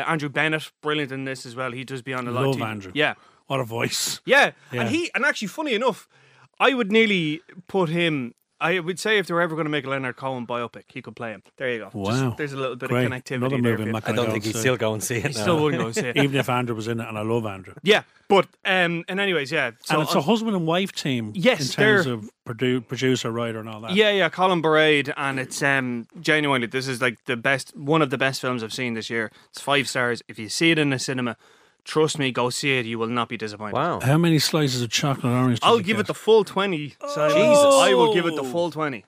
Speaker 9: uh, Andrew Bennett, brilliant in this as well. He does be on a lot. of
Speaker 2: Love
Speaker 9: TV.
Speaker 2: Andrew.
Speaker 9: Yeah,
Speaker 2: What a voice.
Speaker 9: yeah,
Speaker 2: Yeah.
Speaker 9: and he and actually, funny enough, I would nearly put him. I would say if they were ever going to make a Leonard Cohen biopic, he could play him. There you go. Just-
Speaker 2: Wow.
Speaker 9: there's a little bit
Speaker 2: Great.
Speaker 9: of connectivity
Speaker 2: Another movie
Speaker 9: for
Speaker 2: I'm
Speaker 9: you.
Speaker 2: not
Speaker 3: I
Speaker 2: gonna
Speaker 3: don't think
Speaker 2: and
Speaker 3: he'd still go and see it.
Speaker 9: He
Speaker 3: now.
Speaker 9: still wouldn't go and see it.
Speaker 2: Even if Andrew was in it, and I love Andrew.
Speaker 9: Yeah, but um, and anyways, yeah. So
Speaker 2: and it's a husband and wife team
Speaker 9: Yes,
Speaker 2: in terms of produ- producer, writer, and all that.
Speaker 9: Yeah, yeah, Colm Bairéad, and it's um genuinely this is like the best, one of the best films I've seen this year. It's five stars. If you see it in the cinema, trust me, go see it. You will not be disappointed.
Speaker 3: Wow.
Speaker 2: How many slices of chocolate orange? did
Speaker 9: I'll
Speaker 2: you
Speaker 9: give
Speaker 2: get?
Speaker 9: it the full twenty. Simon.
Speaker 3: Jesus.
Speaker 9: I will give it the full twenty.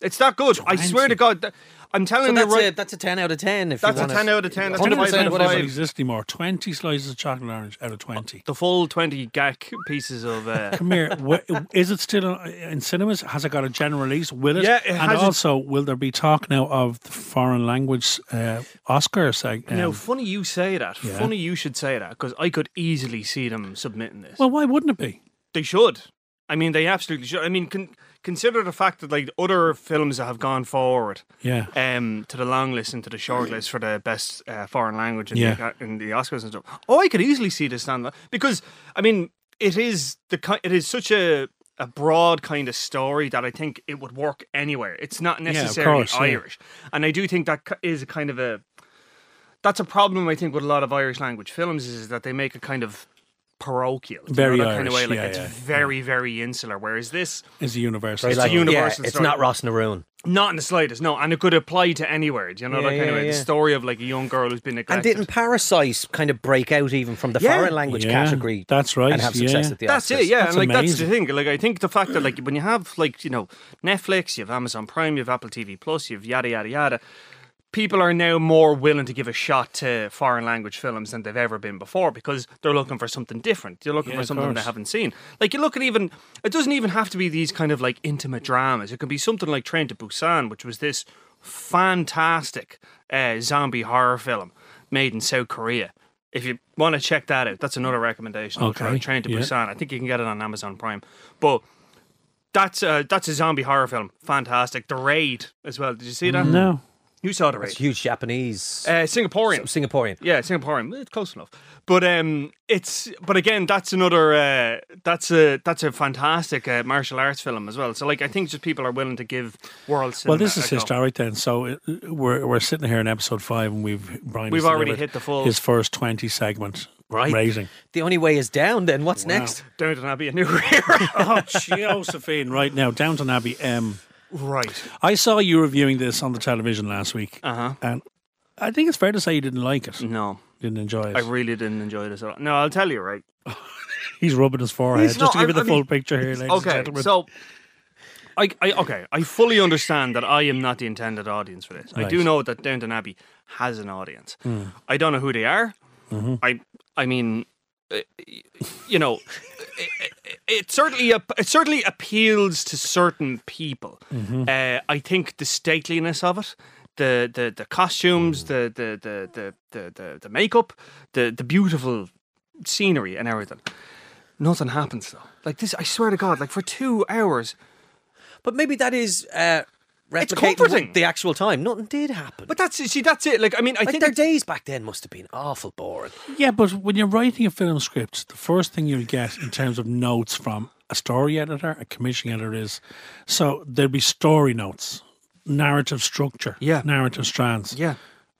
Speaker 9: It's that good. I swear to God, th- I'm telling
Speaker 3: So
Speaker 9: you
Speaker 3: that's
Speaker 9: right.
Speaker 3: a that's a ten out of ten. If
Speaker 9: That's
Speaker 3: you
Speaker 9: a
Speaker 3: wanna-
Speaker 9: 10 out of 10. That's a
Speaker 3: 100%
Speaker 9: 5 out of
Speaker 3: whatever.
Speaker 2: doesn't
Speaker 9: 5.
Speaker 2: exist anymore. Twenty slices of chocolate orange out of twenty.
Speaker 9: the full twenty gack pieces of. Uh,
Speaker 2: Come here. wh- Is it still in cinemas? Has it got a general release? Will it?
Speaker 9: Yeah, it
Speaker 2: and
Speaker 9: has its-
Speaker 2: also, will there be talk now of the foreign language uh, Oscar? seg-
Speaker 9: now,
Speaker 2: um,
Speaker 9: funny you say that.
Speaker 2: Yeah.
Speaker 9: Funny you should say that because I could easily see them submitting this.
Speaker 2: well, why wouldn't it be?
Speaker 9: They should. I mean, they absolutely should. I mean, con- consider the fact that like other films that have gone forward
Speaker 2: Yeah.
Speaker 9: um, to the long list and to the short list for the best uh, foreign language in,
Speaker 2: Yeah.
Speaker 9: the, in the Oscars and stuff. Oh, I could easily see this stand because I mean, it is the ki- it is such a a broad kind of story that I think it would work anywhere. It's not necessarily
Speaker 2: course, yeah.
Speaker 9: Irish, and I do think that is a kind of a that's a problem I think with a lot of Irish language films is that they make a kind of parochial, Do you
Speaker 2: Very
Speaker 9: know, that kind of way. Like
Speaker 2: yeah,
Speaker 9: it's
Speaker 2: yeah,
Speaker 9: very, very insular. Whereas this,
Speaker 2: Is the universal?
Speaker 3: Very
Speaker 9: It's a
Speaker 3: like-
Speaker 9: universal
Speaker 3: yeah, It's not Ros na Rún.
Speaker 9: not in the slightest, no, and it could apply to anywhere. Do you know
Speaker 3: Yeah,
Speaker 9: that kind of
Speaker 3: yeah,
Speaker 9: way? The story of like a young girl who's been neglected.
Speaker 3: And didn't Parasite kind of break out even from the
Speaker 9: Yeah.
Speaker 3: foreign language
Speaker 2: Yeah,
Speaker 3: category?
Speaker 2: that's right,
Speaker 3: And have success
Speaker 2: yeah.
Speaker 3: at the
Speaker 9: That's
Speaker 3: Oscars?
Speaker 9: it, yeah.
Speaker 2: That's
Speaker 9: and like that's the thing. Like I think the fact that like when you have like you know Netflix, you have Amazon Prime, you have Apple TV Plus, you have yada yada yada. People are now more willing to give a shot to foreign language films than they've ever been before because they're looking for something different. They're looking
Speaker 2: Yeah,
Speaker 9: for something they haven't seen. Like you look at even it doesn't even have to be these kind of like intimate dramas. It can be something like Train to Busan, which was this fantastic uh, zombie horror film made in South Korea. If you want to check that out, that's another recommendation.
Speaker 2: Okay,
Speaker 9: Train to
Speaker 2: yeah.
Speaker 9: Busan. I think you can get it on Amazon Prime. But that's a, that's a zombie horror film. Fantastic. The Raid as well. Did you see that?
Speaker 2: No.
Speaker 9: You saw The
Speaker 3: It's
Speaker 9: Raid.
Speaker 3: huge Japanese.
Speaker 9: Uh, Singaporean.
Speaker 3: Singaporean.
Speaker 9: Yeah, Singaporean. It's close enough. But um, it's but again, that's another uh, that's a that's a fantastic uh, martial arts film as well. So like, I think just people are willing to give world cinema.
Speaker 2: Well, this is
Speaker 9: a go.
Speaker 2: historic then. So it, we're we're sitting here in episode five, and we've Brian.
Speaker 9: We've already hit the full-
Speaker 2: his first twenty segments.
Speaker 3: Right.
Speaker 2: rating.
Speaker 3: The only way is down. Then what's next?
Speaker 9: Downton Abbey, a new era.
Speaker 2: oh, Josephine! Right now, Downton Abbey. Um,
Speaker 9: right.
Speaker 2: I saw you reviewing this on the television last week,
Speaker 9: Uh huh.
Speaker 2: and I think it's fair to say you didn't like it.
Speaker 9: No,
Speaker 2: Didn't enjoy it.
Speaker 9: I really didn't enjoy this at all. No, I'll tell you right.
Speaker 2: He's rubbing his forehead
Speaker 9: He's
Speaker 2: just to
Speaker 9: not-
Speaker 2: give you
Speaker 9: I-
Speaker 2: the
Speaker 9: I
Speaker 2: full
Speaker 9: mean-
Speaker 2: picture here, ladies and
Speaker 9: Okay,
Speaker 2: gentlemen.
Speaker 9: so I, I okay, I fully understand that I am not the intended audience for this. I do
Speaker 2: Right.
Speaker 9: know that Downton Abbey has an audience. I don't know who they are. I I mean, uh, you know, it, certainly it certainly appeals to certain people. Uh, I think the stateliness of it. The, the, the costumes, the the, the, the, the, the the makeup, the, the beautiful scenery and everything. Nothing happens though. Like this, I swear to God, like for two hours,
Speaker 3: But maybe that is uh,
Speaker 9: It's
Speaker 3: replicating
Speaker 9: comforting.
Speaker 3: the actual time. Nothing did happen.
Speaker 9: But that's see, that's it. Like I mean, I
Speaker 3: like
Speaker 9: think
Speaker 3: their days back then must have been awful boring.
Speaker 2: yeah, but when you're writing a film script, the first thing you'll get in terms of notes from a story editor, a commissioning editor is so there'd be story notes, narrative structure,
Speaker 9: Yeah.
Speaker 2: narrative strands.
Speaker 9: yeah.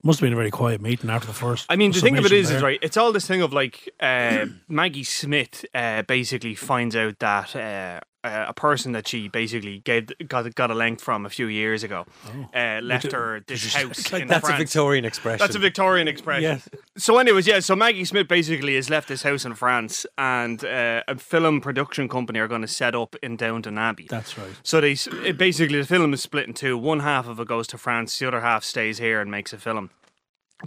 Speaker 2: Must have been a very quiet meeting after the first.
Speaker 9: I mean, the thing of it
Speaker 2: submission
Speaker 9: is, is right. It's all this thing of like uh, Maggie Smith uh, basically finds out that uh, uh, a person that she basically gave got got a length from a few years ago uh, left her this house in
Speaker 3: That's a Victorian expression.
Speaker 9: That's a Victorian expression.
Speaker 2: Yes.
Speaker 9: So, anyways, yeah. So Maggie Smith basically has left this house in France, and uh, a film production company are going to set up in Downton Abbey.
Speaker 2: That's right.
Speaker 9: So they it basically the film is split in two. One half of it goes to France, the other half stays here and makes a film.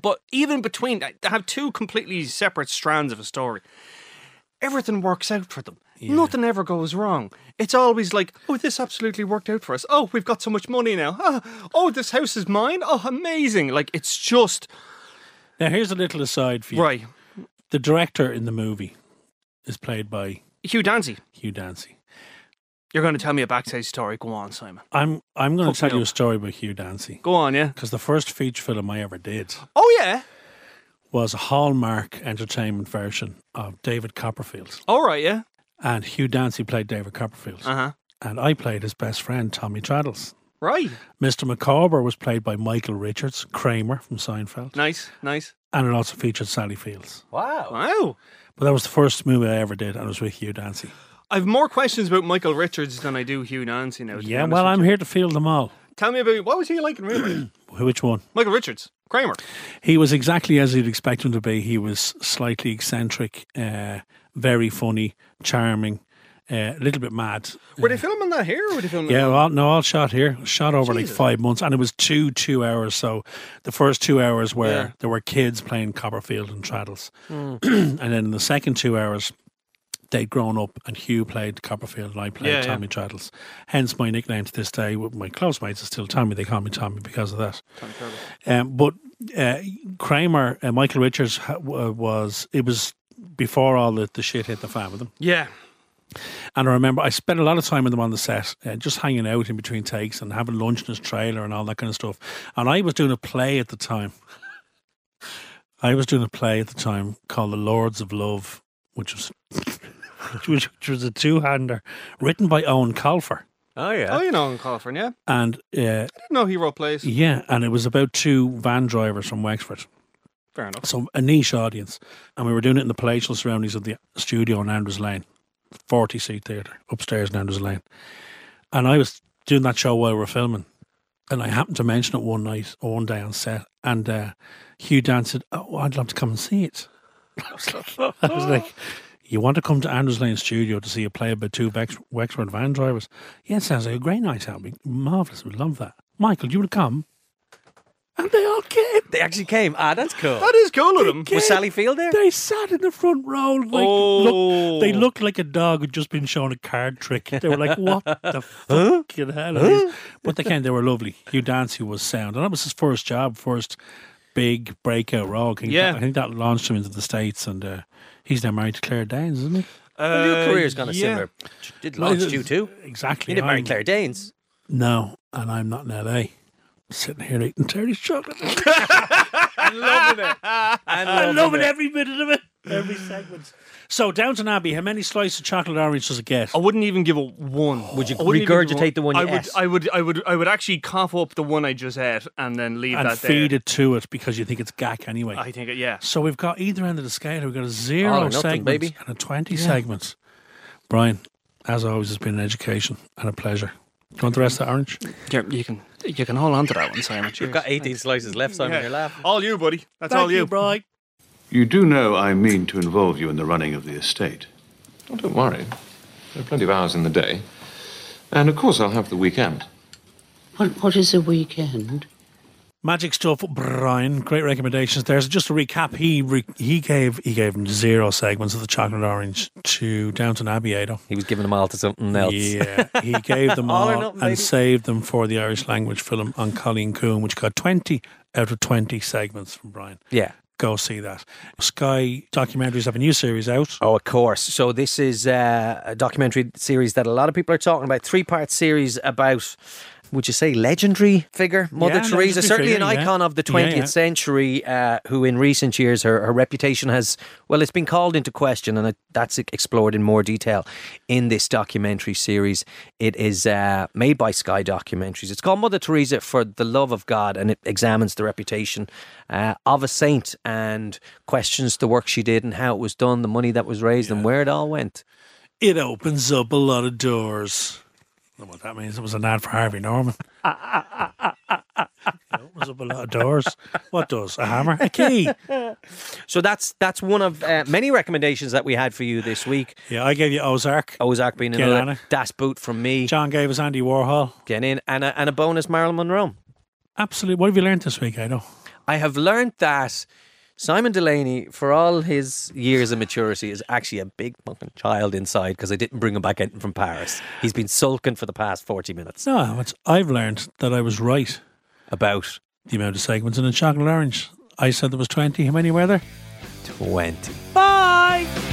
Speaker 9: But even between, they have two completely separate strands of a story. Everything works out for them. Nothing ever goes wrong. It's always like, oh, this absolutely worked out for us. Oh, we've got so much money now. Oh, oh this house is mine. Oh, amazing. Like, it's just,
Speaker 2: Now, here's a little aside for you.
Speaker 9: right.
Speaker 2: The director in the movie is played by
Speaker 9: Hugh Dancy,
Speaker 2: Hugh Dancy.
Speaker 9: you're going to tell me a backstage story. Go on, Simon.
Speaker 2: I'm I'm going
Speaker 9: Hook
Speaker 2: to tell you a story about Hugh Dancy
Speaker 9: Go on, yeah.
Speaker 2: because the first feature film I ever did
Speaker 9: Oh, yeah.
Speaker 2: was a Hallmark Entertainment version of David Copperfield,
Speaker 9: All right, yeah.
Speaker 2: And Hugh Dancy played David Copperfield,
Speaker 9: Uh huh.
Speaker 2: and I played his best friend Tommy Traddles.
Speaker 9: Right.
Speaker 2: Mr. Micawber was played by Michael Richards, Kramer from Seinfeld,
Speaker 9: Nice, nice.
Speaker 2: and it also featured Sally Fields.
Speaker 3: Wow.
Speaker 9: Wow.
Speaker 2: But that was the first movie I ever did, and it was with Hugh Dancy.
Speaker 9: I have more questions about Michael Richards than I do Hugh Dancy now.
Speaker 2: Yeah, well, I'm
Speaker 9: you.
Speaker 2: here to field them all.
Speaker 9: Tell me about what was he like in real life?
Speaker 2: Which one?
Speaker 9: Michael Richards, Kramer.
Speaker 2: He was exactly as you'd expect him to be. He was slightly eccentric, uh, very funny, charming, uh, a little bit mad.
Speaker 9: Were they filming that here or were they filming?
Speaker 2: Yeah, well, no, all shot here. Shot over like five months, and it was two two hours. So the first two hours where
Speaker 9: Yeah.
Speaker 2: there were kids playing Copperfield and Traddles, and then in the second two hours. They'd grown up, and Hugh played Copperfield, and I played
Speaker 9: Yeah, yeah.
Speaker 2: Tommy Traddles. Hence, my nickname to this day. with My close mates are still Tommy. They call me Tommy because of that. Um, but uh, Kramer, uh, Michael Richards ha- was it was before all the, the shit hit the fan with them.
Speaker 9: Yeah.
Speaker 2: And I remember I spent a lot of time with them on the set, uh, just hanging out in between takes and having lunch in his trailer and all that kind of stuff. And I was doing a play at the time. I was doing a play at the time called The Lords of Love, which was which, which was a two hander written by Eoin Colfer.
Speaker 3: Oh yeah.
Speaker 9: Oh, you know, in California. Yeah.
Speaker 2: And uh,
Speaker 9: I didn't know he wrote plays.
Speaker 2: yeah, and it was about two van drivers from Wexford.
Speaker 9: Fair enough.
Speaker 2: So a niche audience, and we were doing it in the palatial surroundings of the studio on Andrews Lane, forty seat theatre upstairs in Andrews Lane, and I was doing that show while we were filming, and I happened to mention it one night, or one day on set, and uh, Hugh Dan said, "Oh, I'd love to come and see it." I was like, I was like "You want to come to Andrews Lane studio to see a play about two Vex- Wexford van drivers? Yeah, it sounds like a great night out. Marvelous. We'd love that. Michael, do you want to come?" And they all came.
Speaker 3: They actually came. Ah, that's cool.
Speaker 9: That is cool of them.
Speaker 3: Was Sally Field there?
Speaker 2: They sat in the front row. Like,
Speaker 9: Oh.
Speaker 2: look, they looked like a dog who'd just been shown a card trick. They were like, "What the fucking hell?" Are these? But they came. They were lovely. Hugh Dancy was sound, and that was his first job, first big breakout role. I think
Speaker 9: Yeah.
Speaker 2: that, I think that launched him into the states, and uh, he's now married to Claire Danes, isn't he?
Speaker 3: Well, your
Speaker 9: Uh,
Speaker 3: career's gone a
Speaker 9: yeah.
Speaker 3: similar. Did launch you too.
Speaker 2: Exactly.
Speaker 3: You didn't marry
Speaker 2: I'm-
Speaker 3: Claire Danes.
Speaker 2: No, and I'm not in LA. Sitting here eating Terry's chocolate.
Speaker 3: I'm loving it.
Speaker 2: I love it every minute of it. Every segment. So Downton Abbey, how many slices of chocolate orange does it get?
Speaker 9: I wouldn't even give it one.
Speaker 3: Would you
Speaker 9: I wouldn't even give it
Speaker 3: regurgitate the one you
Speaker 9: I would,
Speaker 3: ate?
Speaker 9: I would, I would, I would, actually cough up the one I just ate and then leave
Speaker 2: and
Speaker 9: that there.
Speaker 2: feed it to it because you think it's gack anyway.
Speaker 9: I think it. Yeah.
Speaker 2: so we've got either end of the scale. We've got a zero
Speaker 3: All or nothing,
Speaker 2: segment
Speaker 3: baby.
Speaker 2: and a twenty segments. Brian, as always, it's been an education and a pleasure. Do you want the rest of the orange?
Speaker 9: Yeah, you can, you can hold on to that one, Simon.
Speaker 3: You've got 18 slices left, Simon.
Speaker 9: Yeah.
Speaker 3: You're laughing.
Speaker 9: All you, buddy. That's all you.
Speaker 2: Brian.
Speaker 6: You do know I mean to involve you in the running of the estate.
Speaker 8: Oh, don't worry. There are plenty of hours in the day. And of course, I'll have the weekend.
Speaker 10: What, what is a weekend?
Speaker 2: Magic stuff, Brian. Great recommendations there. So just to recap, he re- he gave he gave him zero segments of the chocolate orange to Downton Abbey. Ado.
Speaker 3: He was giving them all to something else.
Speaker 2: Yeah, he gave them
Speaker 3: All
Speaker 2: all,
Speaker 3: nothing,
Speaker 2: and saved them for the Irish language film An Cailín Ciúin, which got 20 out of 20 segments from Brian.
Speaker 3: Yeah.
Speaker 2: Go see that. Sky Documentaries have a new series out.
Speaker 3: Oh, of course. So this is uh, a documentary series that a lot of people are talking about. Three part series about. Would you say legendary figure, Mother
Speaker 2: Yeah,
Speaker 3: Teresa? Certainly
Speaker 2: figure,
Speaker 3: an
Speaker 2: yeah.
Speaker 3: icon of the 20th
Speaker 2: yeah.
Speaker 3: century, uh, who in recent years her, her reputation has, well, it's been called into question, and it, that's explored in more detail in this documentary series. It is uh, made by Sky Documentaries. It's called Mother Teresa for the Love of God, and it examines the reputation uh, of a saint and questions the work she did and how it was done, the money that was raised, and where it all went.
Speaker 2: It opens up a lot of doors. Know what that means. It was an ad for Harvey Norman. it opens up a lot of doors. What does? A hammer? A key?
Speaker 3: So that's that's one of uh, many recommendations that we had for you this week.
Speaker 2: Yeah, I gave you Ozark.
Speaker 3: Ozark being
Speaker 2: Get
Speaker 3: another. Das Boot from me.
Speaker 2: John gave us Andy Warhol.
Speaker 3: Get in and a, and a bonus Marilyn Monroe.
Speaker 2: Absolutely. What have you learned this week, I know?
Speaker 3: I have learned that Simon Delaney, for all his years of maturity, is actually a big fucking child inside because I didn't bring him back in from Paris. He's been sulking for the past 40 minutes.
Speaker 2: No, it's, I've learned that I was right
Speaker 3: About
Speaker 2: the amount of segments in a chocolate orange. I said there was 20. How many were there?
Speaker 3: 20.
Speaker 2: Bye!